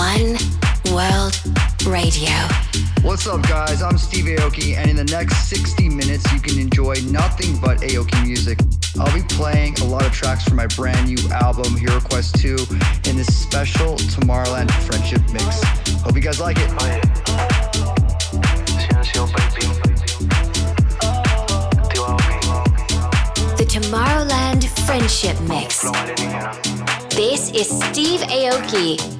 One World Radio. What's up, guys? I'm Steve Aoki, and in the next 60 minutes, you can enjoy nothing but Aoki music. I'll be playing a lot of tracks from my brand new album, HiROQUEST 2, in this special Tomorrowland Friendship Mix. Hope you guys like it. The Tomorrowland Friendship Mix. This is Steve Aoki.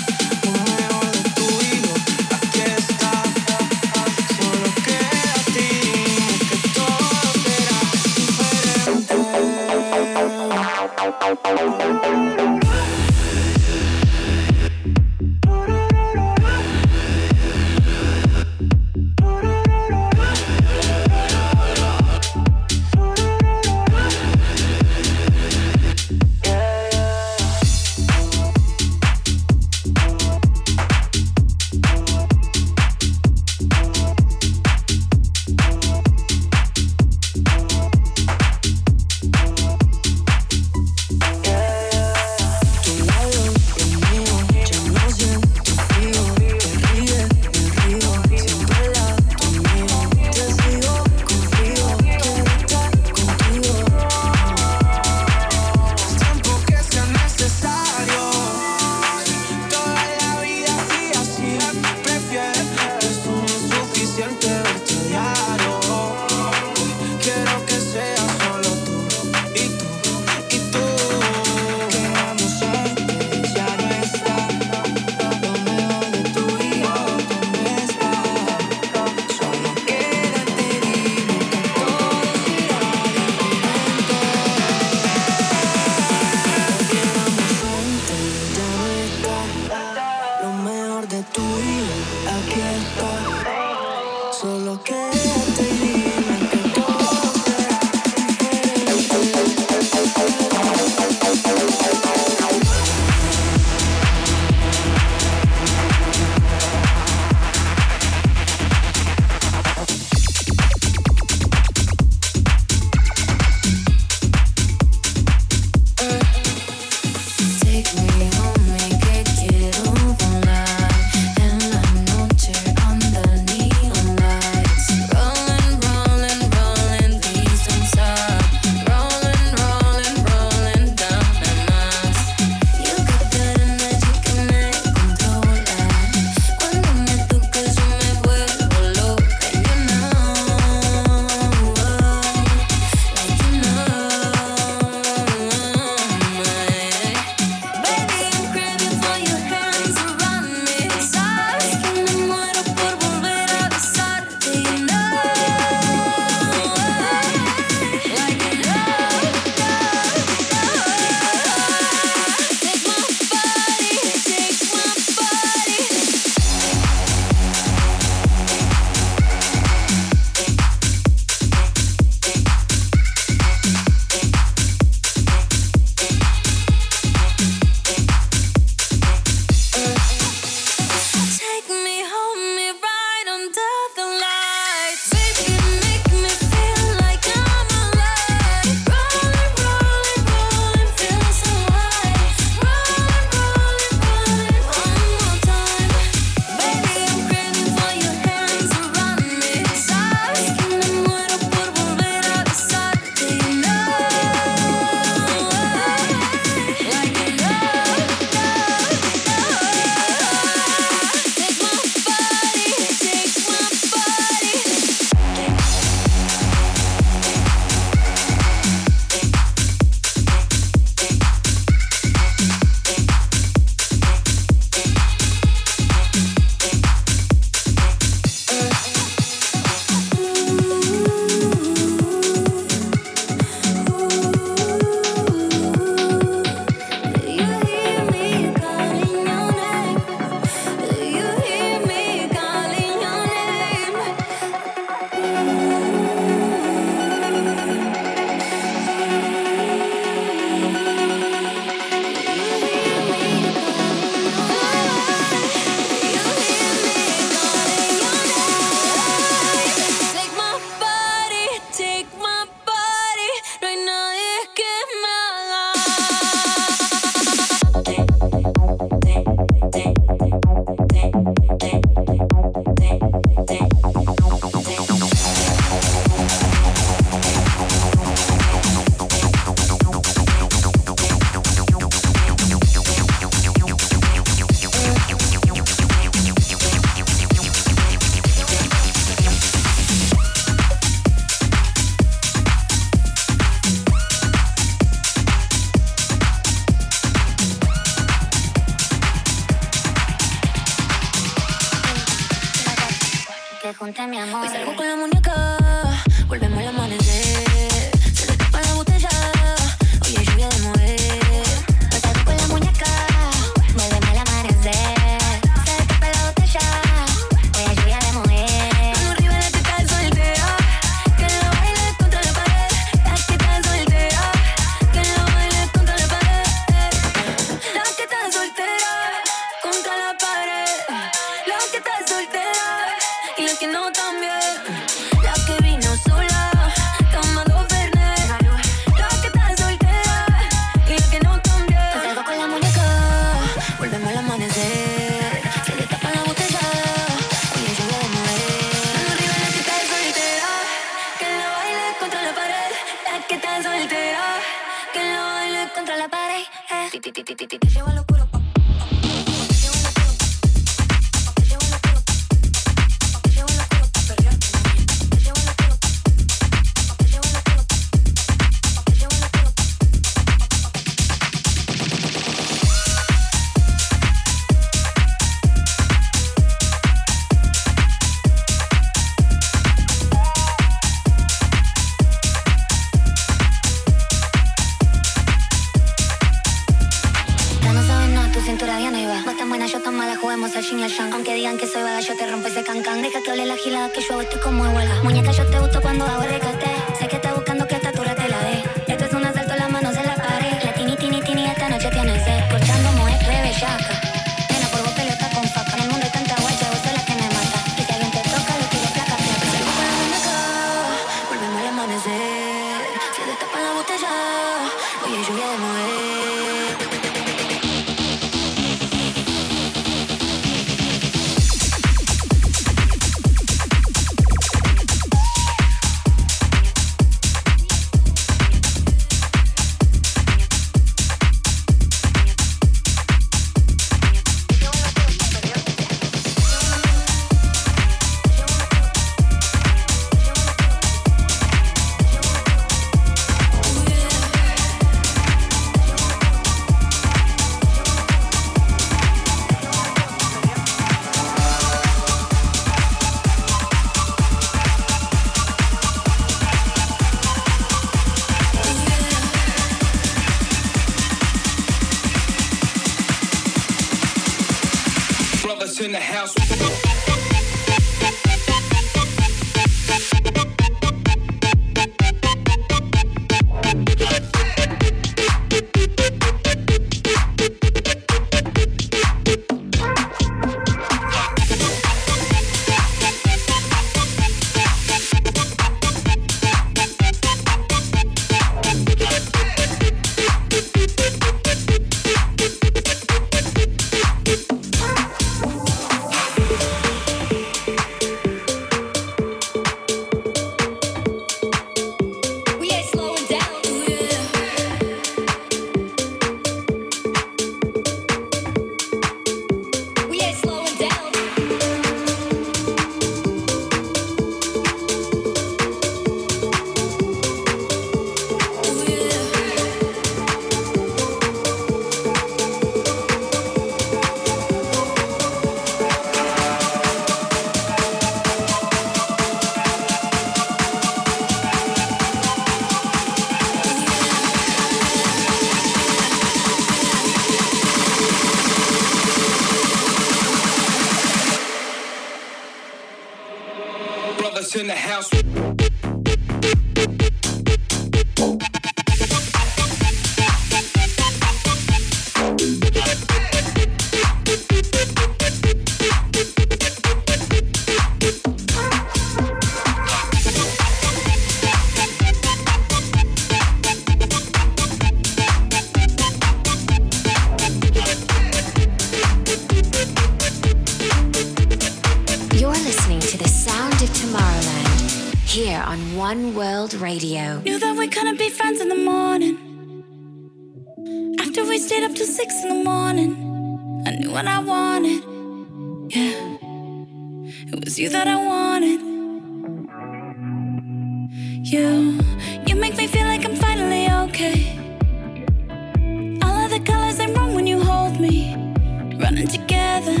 together.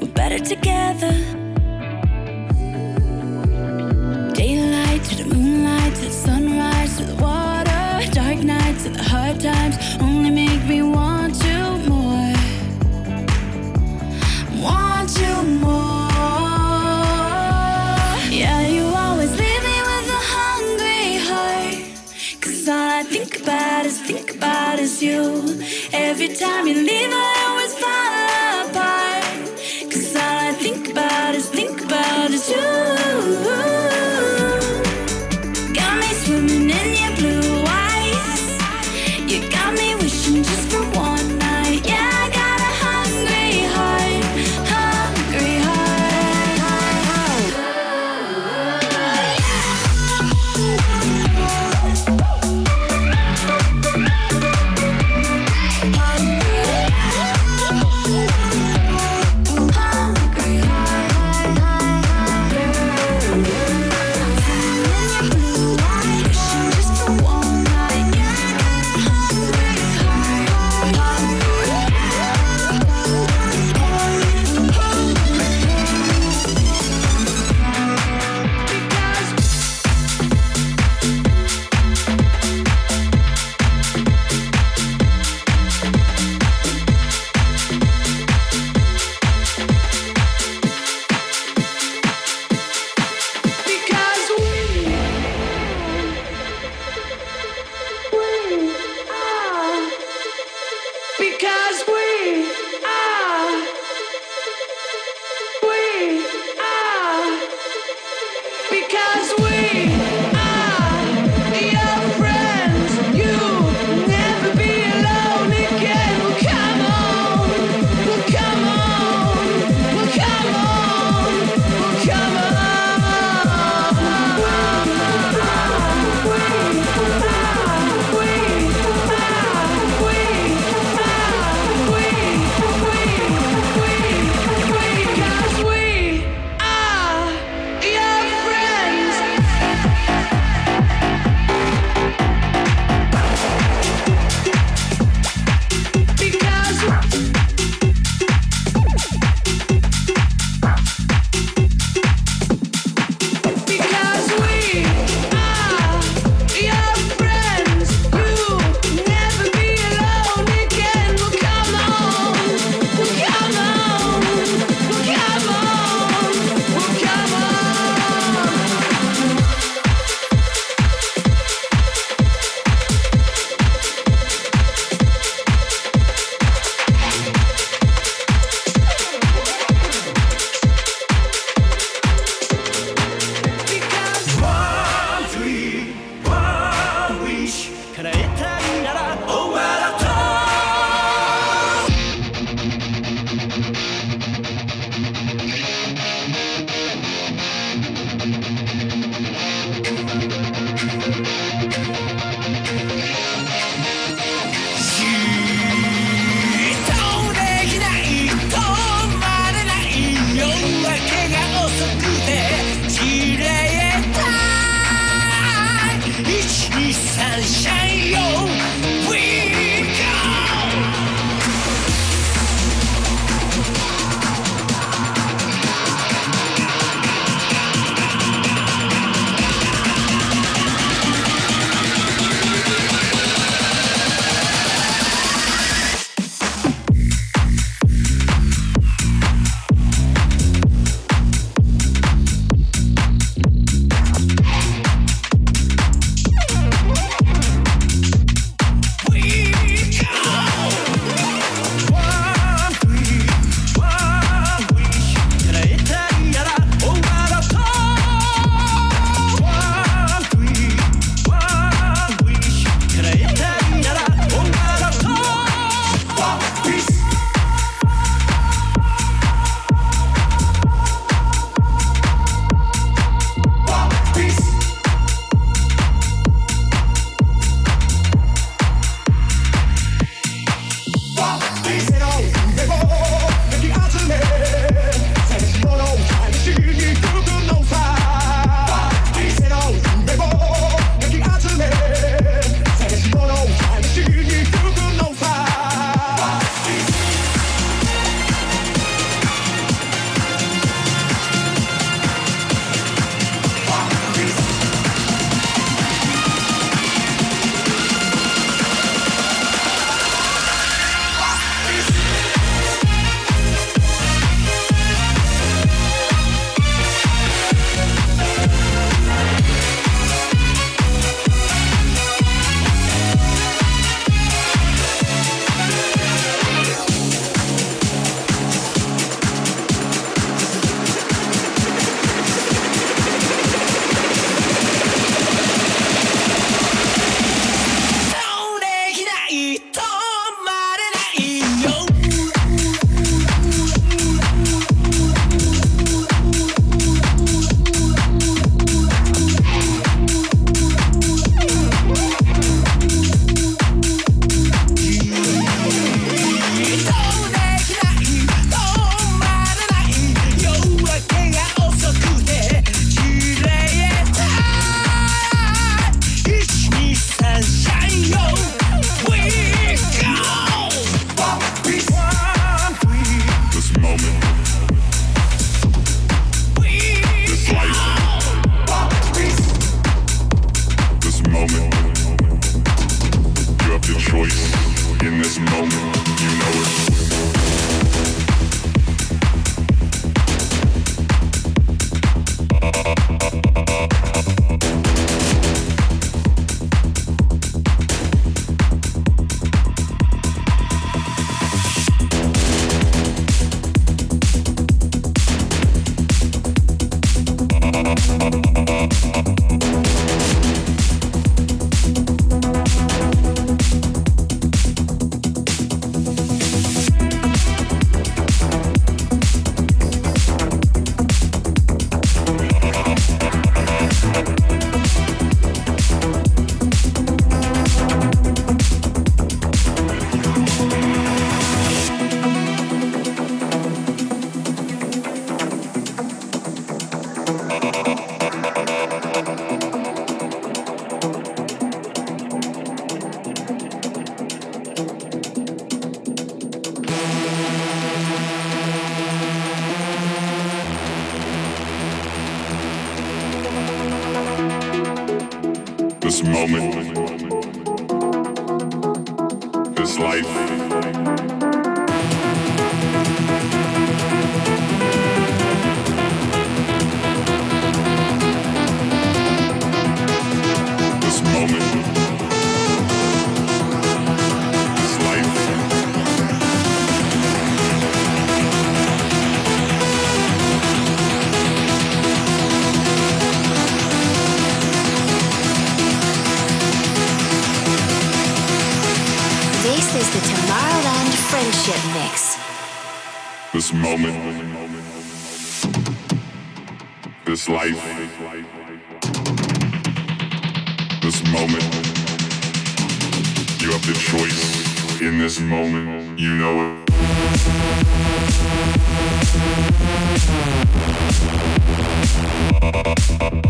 We're better together. Daylight to the moonlight to the sunrise to the water. Dark nights to the hard times only make me want you more. Want you more. think about is think about is you Every time you leave, this moment, this life. This life, this moment, you have the choice in this moment, you know it. Uh,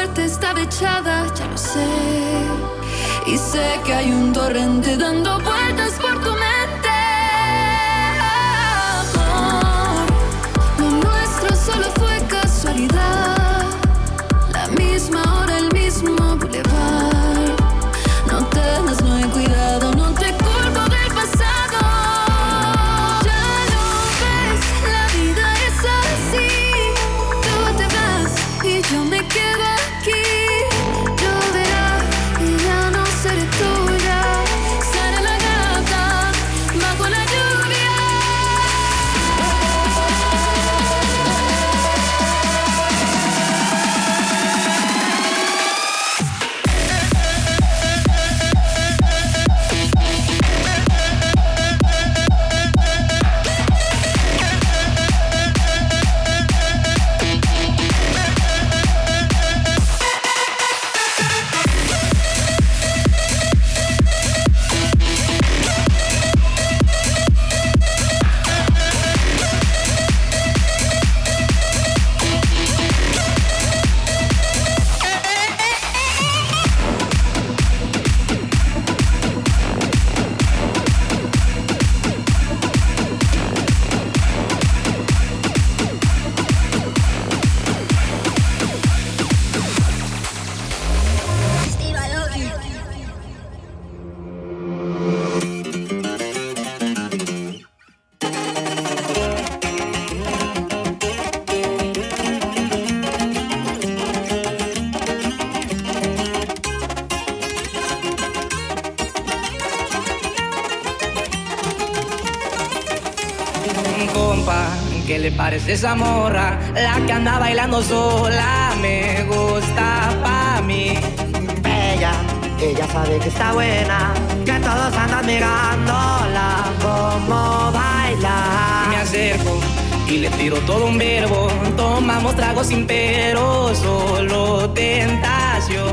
suerte estaba echada, ya lo sé. Y sé que hay un torrente dando vueltas por tu compa, ¿qué le parece esa morra? La que anda bailando sola me gusta pa' mí. Bella, ella sabe que está buena, que todos andan mirándola como baila. Me acerco y le tiro todo un verbo, tomamos tragos sin pero, solo tentación.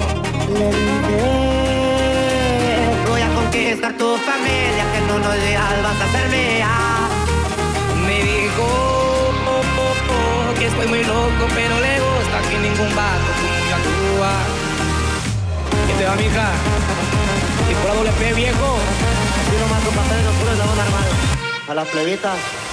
Voy a conquistar tu familia, que no nos digas vas a ser que estoy muy loco, pero le gusta que ningún vato como yo actúa. ¿Qué te va, mija? Y por la WP, viejo. Así nomás, compadre, los puros la van a. A las plebitas.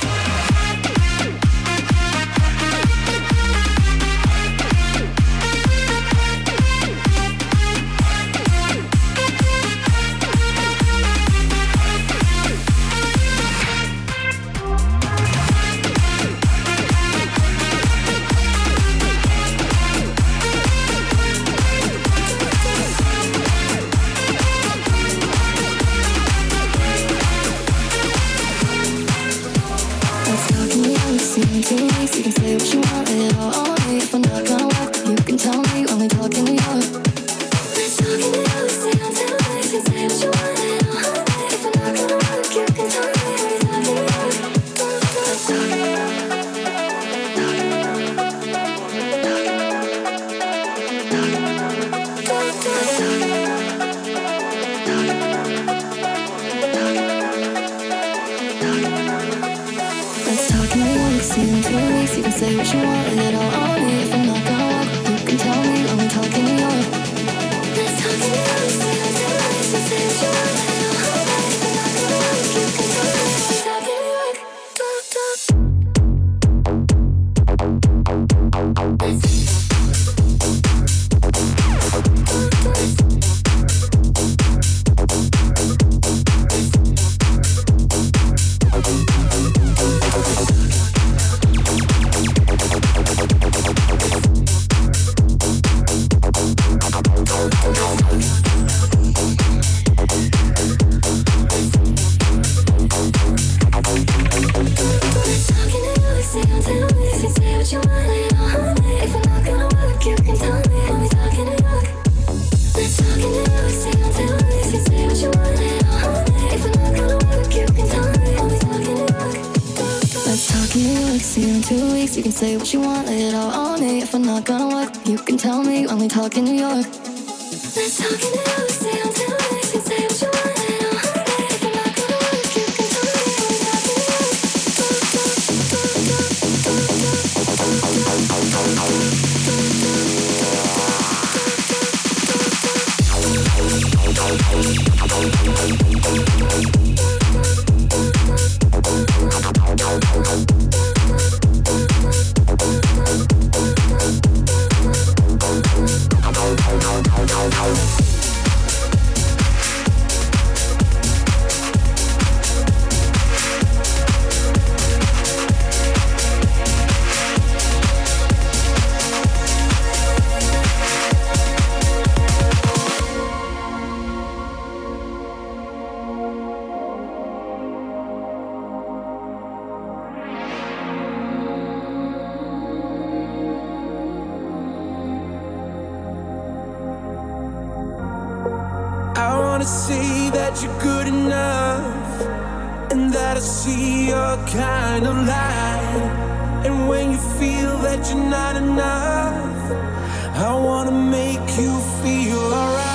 to see that you're good enough and that I see your kind of light. And when you feel that you're not enough, I wanna make you feel alright.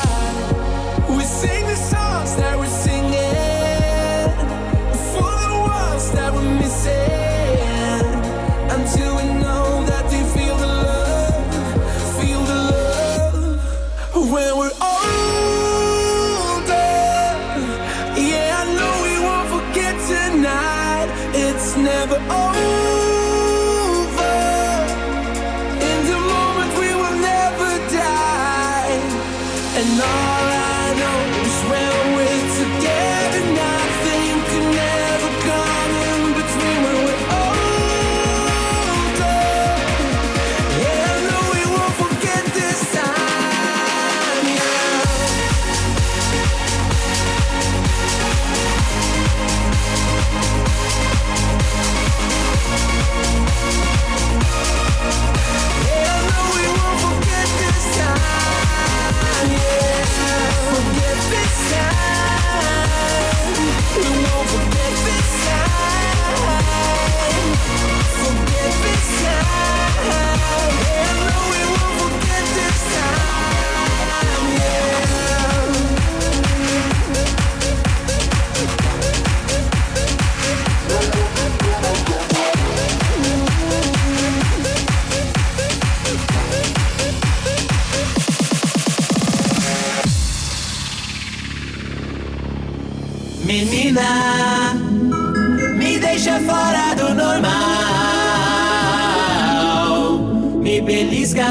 Menina, me deixa fora do normal. Me belisca,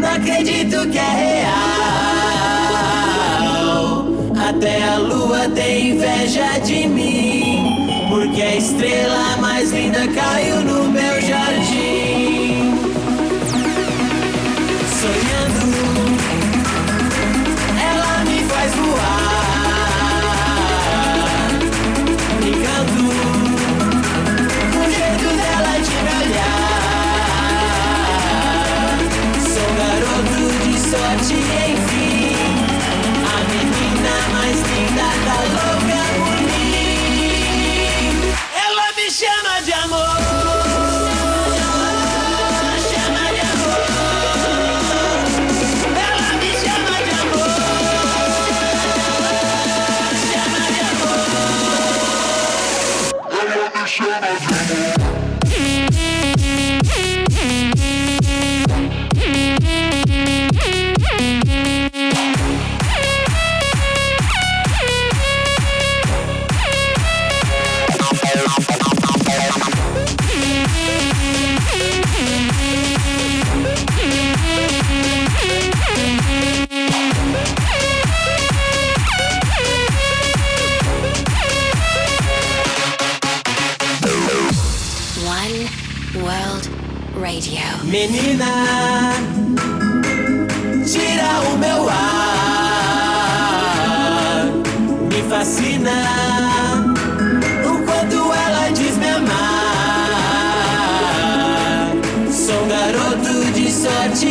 não acredito que é real. Até a lua tem inveja de mim, porque a estrela mais linda caiu no Menina, tira o meu ar, me fascina. O quanto ela diz me amar. Sou garoto de sorte,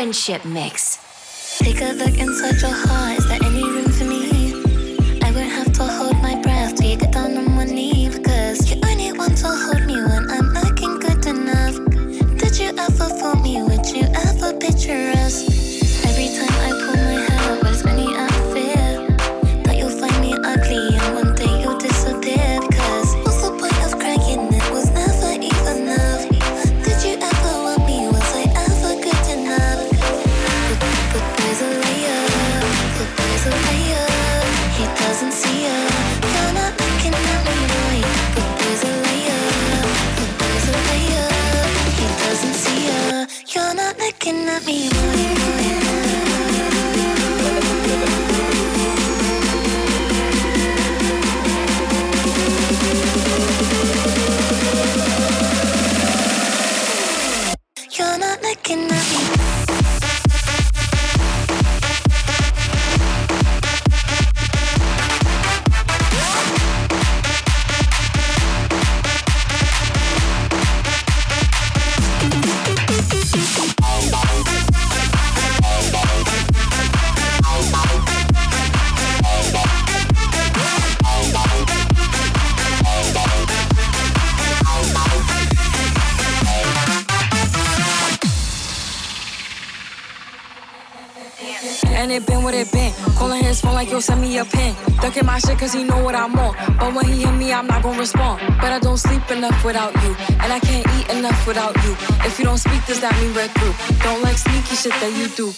Friendship Mix. Take a look inside your heart. Is there It been, what it been? Calling his phone like, yo, send me a pin. Ducking my shit cause he know what I'm on. But when he hit me, I'm not gonna respond. But I don't sleep enough without you. And I can't eat enough without you. If you don't speak, does that mean we're through? Don't like sneaky shit that you do.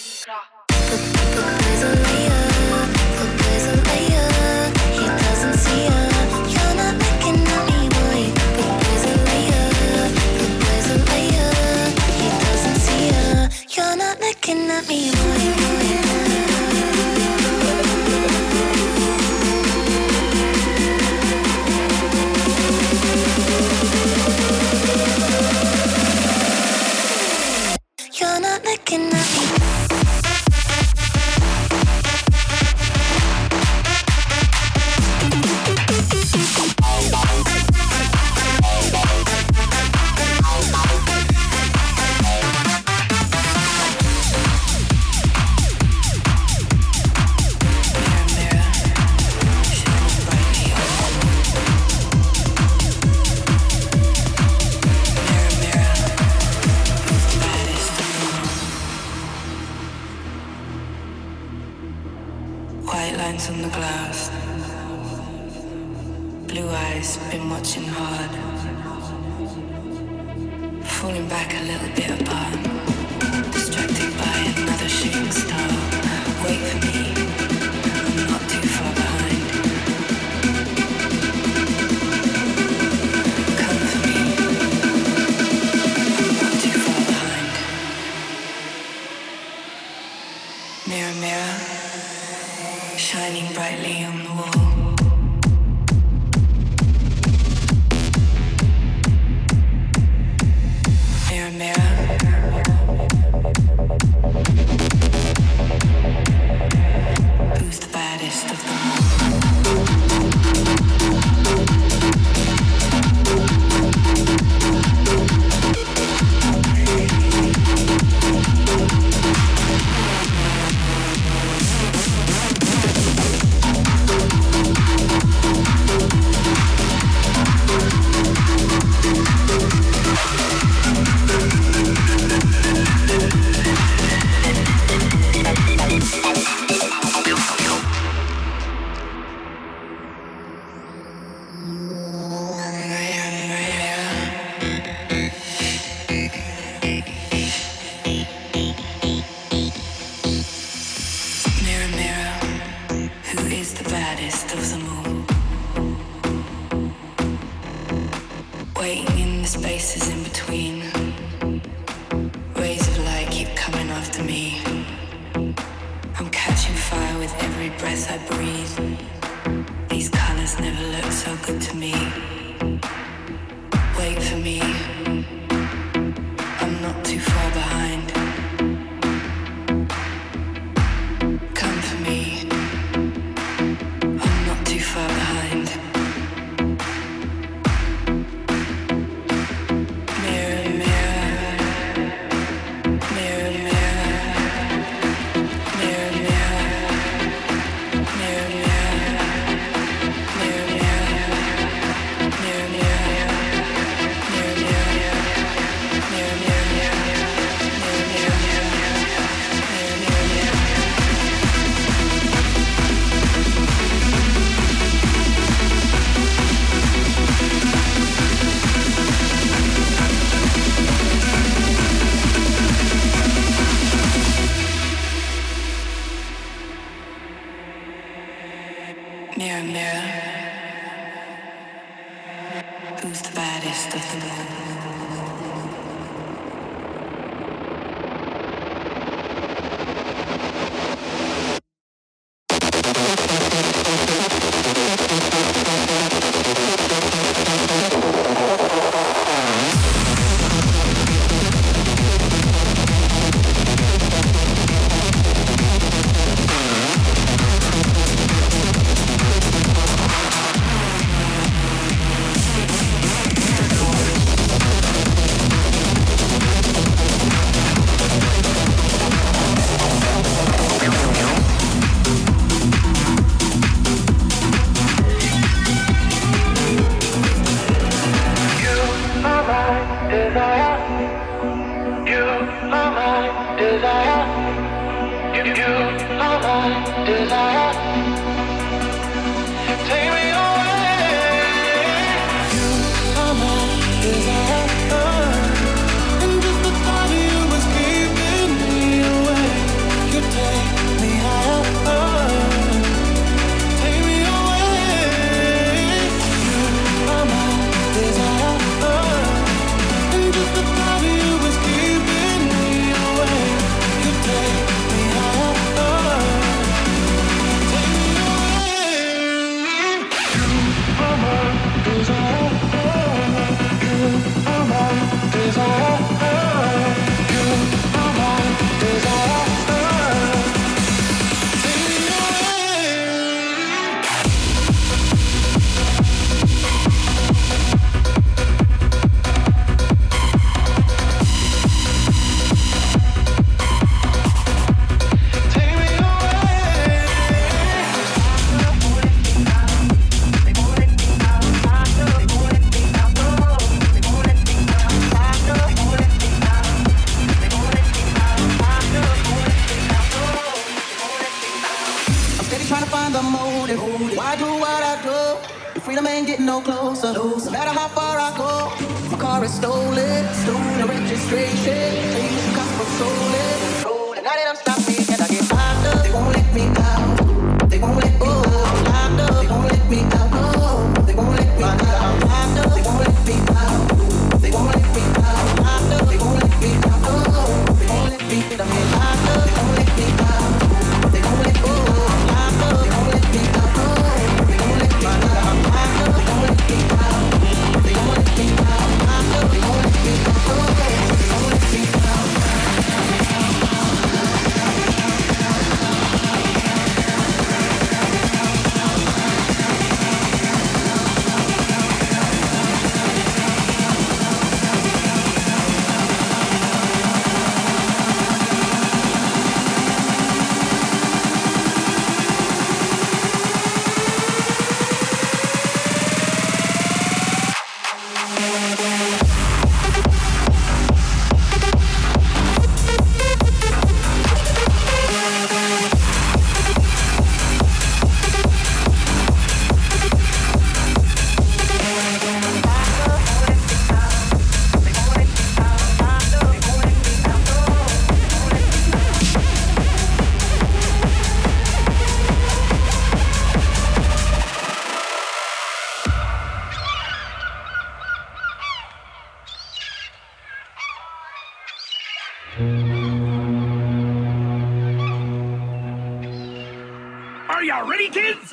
He doesn't see. You're not looking at me, boy. looking at me. Ready, kids?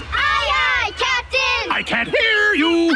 I can't hear you!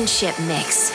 Friendship Mix.